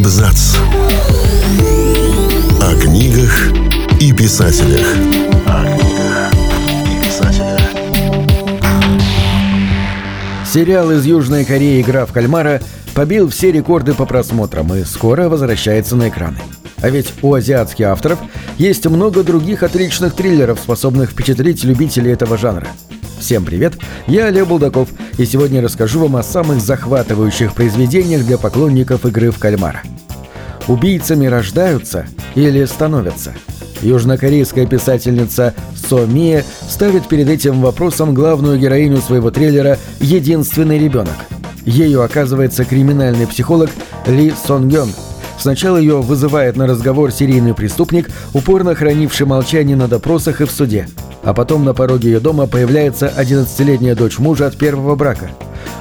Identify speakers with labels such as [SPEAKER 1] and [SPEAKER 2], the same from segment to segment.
[SPEAKER 1] Абзац. О книгах и писателях. О книгах и писателях.
[SPEAKER 2] Сериал из Южной Кореи «Игра в кальмара» побил все рекорды по просмотрам и скоро возвращается на экраны. А ведь у азиатских авторов есть много других отличных триллеров, способных впечатлить любителей этого жанра. Всем привет, я Олег Булдаков, и сегодня расскажу вам о самых захватывающих произведениях для поклонников игры в кальмара. Убийцами рождаются или становятся? Южнокорейская писательница Со Мия ставит перед этим вопросом главную героиню своего трейлера «Единственный ребенок». Ею оказывается криминальный психолог Ли Сон Гён. Сначала ее вызывает на разговор серийный преступник, упорно хранивший молчание на допросах и в суде – а потом на пороге ее дома появляется 11-летняя дочь мужа от первого брака.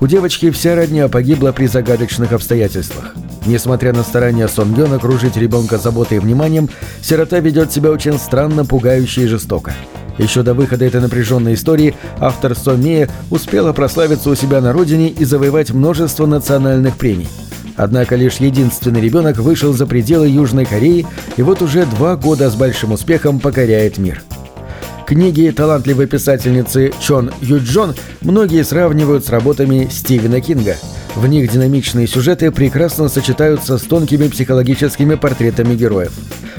[SPEAKER 2] У девочки вся родня погибла при загадочных обстоятельствах. Несмотря на старания Сонгён окружить ребенка заботой и вниманием, сирота ведет себя очень странно, пугающе и жестоко. Еще до выхода этой напряженной истории автор Сомея успела прославиться у себя на родине и завоевать множество национальных премий. Однако лишь единственный ребенок вышел за пределы Южной Кореи и вот уже два года с большим успехом покоряет мир. Книги талантливой писательницы Чон Юджон многие сравнивают с работами Стивена Кинга. В них динамичные сюжеты прекрасно сочетаются с тонкими психологическими портретами героев.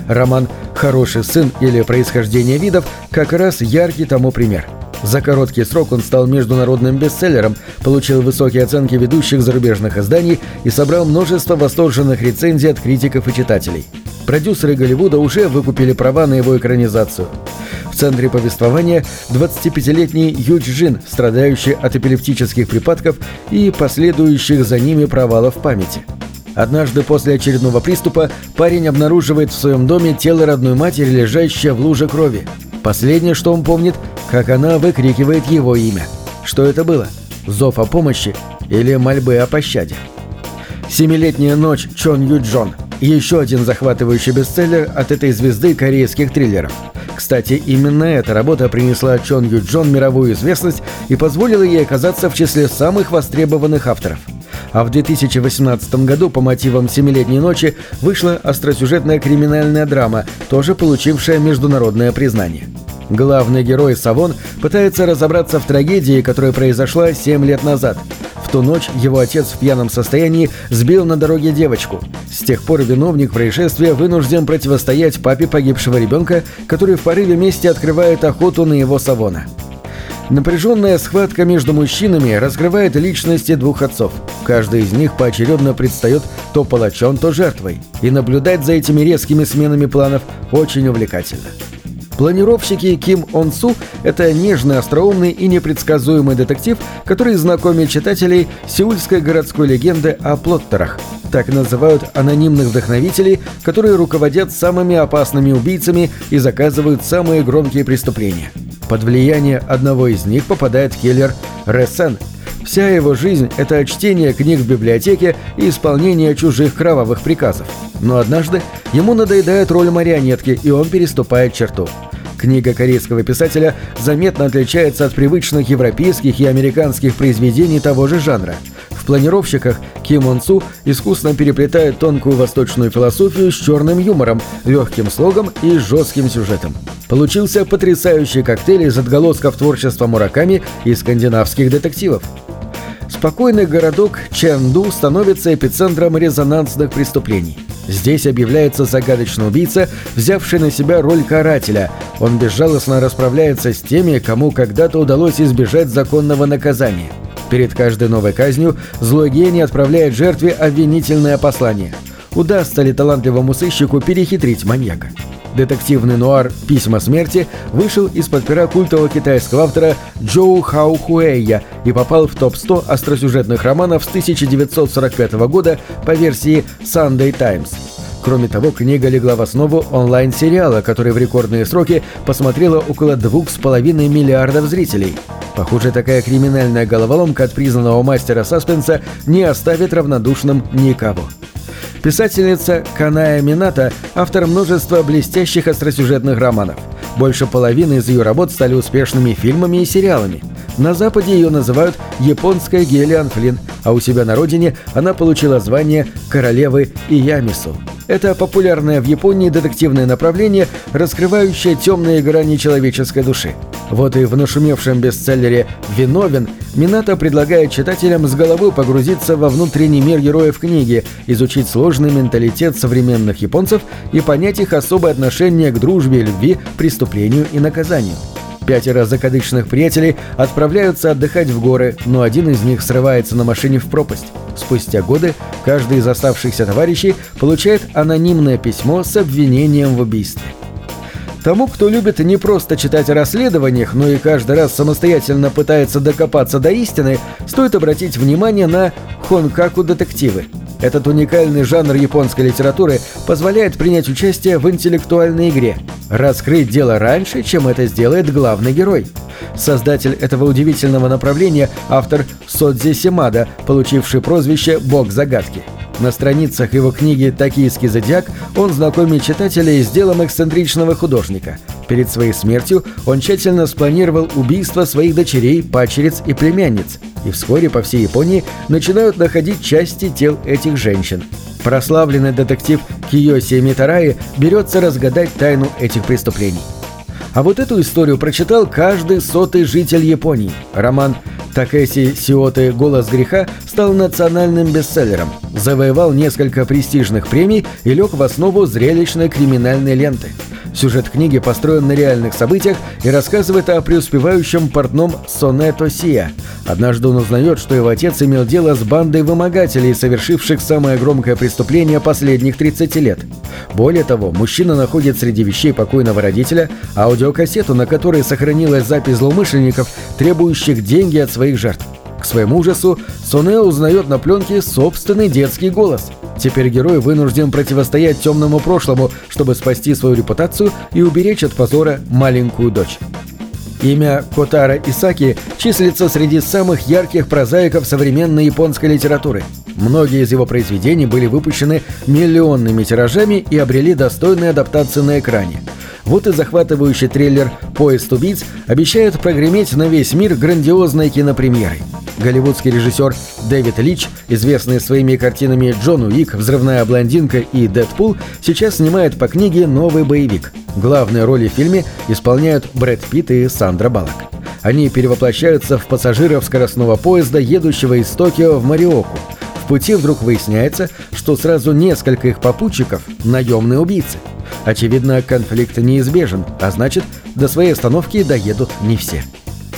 [SPEAKER 2] Роман «Хороший сын» или «Происхождение видов» как раз яркий тому пример – за короткий срок он стал международным бестселлером, получил высокие оценки ведущих зарубежных изданий и собрал множество восторженных рецензий от критиков и читателей. Продюсеры Голливуда уже выкупили права на его экранизацию. В центре повествования 25-летний Юдж Джин, страдающий от эпилептических припадков и последующих за ними провалов памяти. Однажды после очередного приступа парень обнаруживает в своем доме тело родной матери, лежащее в луже крови. Последнее, что он помнит, как она выкрикивает его имя. Что это было? Зов о помощи или мольбы о пощаде? «Семилетняя ночь» Чон Ю Джон. Еще один захватывающий бестселлер от этой звезды корейских триллеров. Кстати, именно эта работа принесла Чон Ю Джон мировую известность и позволила ей оказаться в числе самых востребованных авторов – а в 2018 году по мотивам «Семилетней ночи» вышла остросюжетная криминальная драма, тоже получившая международное признание. Главный герой Савон пытается разобраться в трагедии, которая произошла 7 лет назад. В ту ночь его отец в пьяном состоянии сбил на дороге девочку. С тех пор виновник происшествия вынужден противостоять папе погибшего ребенка, который в порыве мести открывает охоту на его Савона. Напряженная схватка между мужчинами раскрывает личности двух отцов. Каждый из них поочередно предстает то палачом, то жертвой. И наблюдать за этими резкими сменами планов очень увлекательно. Планировщики Ким Он Су – это нежный, остроумный и непредсказуемый детектив, который знакомит читателей сеульской городской легенды о плоттерах. Так называют анонимных вдохновителей, которые руководят самыми опасными убийцами и заказывают самые громкие преступления. Под влияние одного из них попадает киллер Ресен. Вся его жизнь – это чтение книг в библиотеке и исполнение чужих кровавых приказов. Но однажды ему надоедает роль марионетки, и он переступает черту. Книга корейского писателя заметно отличается от привычных европейских и американских произведений того же жанра. В планировщиках Ким Он Су искусно переплетает тонкую восточную философию с черным юмором, легким слогом и жестким сюжетом. Получился потрясающий коктейль из отголосков творчества Мураками и скандинавских детективов. Спокойный городок Чэнду становится эпицентром резонансных преступлений. Здесь объявляется загадочный убийца, взявший на себя роль карателя. Он безжалостно расправляется с теми, кому когда-то удалось избежать законного наказания. Перед каждой новой казнью злой гений отправляет жертве обвинительное послание. Удастся ли талантливому сыщику перехитрить маньяка? Детективный нуар «Письма смерти» вышел из-под пера культового китайского автора Джоу Хао Хуэя и попал в топ-100 остросюжетных романов с 1945 года по версии Sunday Times. Кроме того, книга легла в основу онлайн-сериала, который в рекордные сроки посмотрело около двух с половиной миллиардов зрителей. Похоже, такая криминальная головоломка от признанного мастера саспенса не оставит равнодушным никого. Писательница Каная Мината – автор множества блестящих остросюжетных романов. Больше половины из ее работ стали успешными фильмами и сериалами. На Западе ее называют японская Гелиан Флинн, а у себя на родине она получила звание королевы Иямису. Это популярное в Японии детективное направление, раскрывающее темные грани человеческой души. Вот и в нашумевшем бестселлере «Виновен» Минато предлагает читателям с головой погрузиться во внутренний мир героев книги, изучить сложный менталитет современных японцев и понять их особое отношение к дружбе, любви, преступлению и наказанию. Пятеро закадычных приятелей отправляются отдыхать в горы, но один из них срывается на машине в пропасть. Спустя годы каждый из оставшихся товарищей получает анонимное письмо с обвинением в убийстве. Тому, кто любит не просто читать о расследованиях, но и каждый раз самостоятельно пытается докопаться до истины, стоит обратить внимание на хонкаку-детективы. Этот уникальный жанр японской литературы позволяет принять участие в интеллектуальной игре, раскрыть дело раньше, чем это сделает главный герой. Создатель этого удивительного направления – автор Содзи Симада, получивший прозвище «Бог загадки». На страницах его книги «Токийский зодиак» он знакомит читателей с делом эксцентричного художника. Перед своей смертью он тщательно спланировал убийство своих дочерей, пачериц и племянниц, и вскоре по всей Японии начинают находить части тел этих женщин. Прославленный детектив Киоси Митараи берется разгадать тайну этих преступлений. А вот эту историю прочитал каждый сотый житель Японии. Роман Такэси Сиоты «Голос греха» стал национальным бестселлером, завоевал несколько престижных премий и лег в основу зрелищной криминальной ленты. Сюжет книги построен на реальных событиях и рассказывает о преуспевающем портном Сонето Сия. Однажды он узнает, что его отец имел дело с бандой вымогателей, совершивших самое громкое преступление последних 30 лет. Более того, мужчина находит среди вещей покойного родителя аудиокассету, на которой сохранилась запись злоумышленников, требующих деньги от своих жертв. К своему ужасу, Сонео узнает на пленке собственный детский голос. Теперь герой вынужден противостоять темному прошлому, чтобы спасти свою репутацию и уберечь от позора маленькую дочь. Имя Котара Исаки числится среди самых ярких прозаиков современной японской литературы. Многие из его произведений были выпущены миллионными тиражами и обрели достойные адаптации на экране. Вот и захватывающий трейлер «Поезд убийц» обещает прогреметь на весь мир грандиозной кинопремьерой. Голливудский режиссер Дэвид Лич, известный своими картинами «Джон Уик», «Взрывная блондинка» и «Дэдпул», сейчас снимает по книге новый боевик. Главные роли в фильме исполняют Брэд Питт и Сандра Баллок. Они перевоплощаются в пассажиров скоростного поезда, едущего из Токио в Мариоку. В пути вдруг выясняется, что сразу несколько их попутчиков – наемные убийцы. Очевидно, конфликт неизбежен, а значит, до своей остановки доедут не все.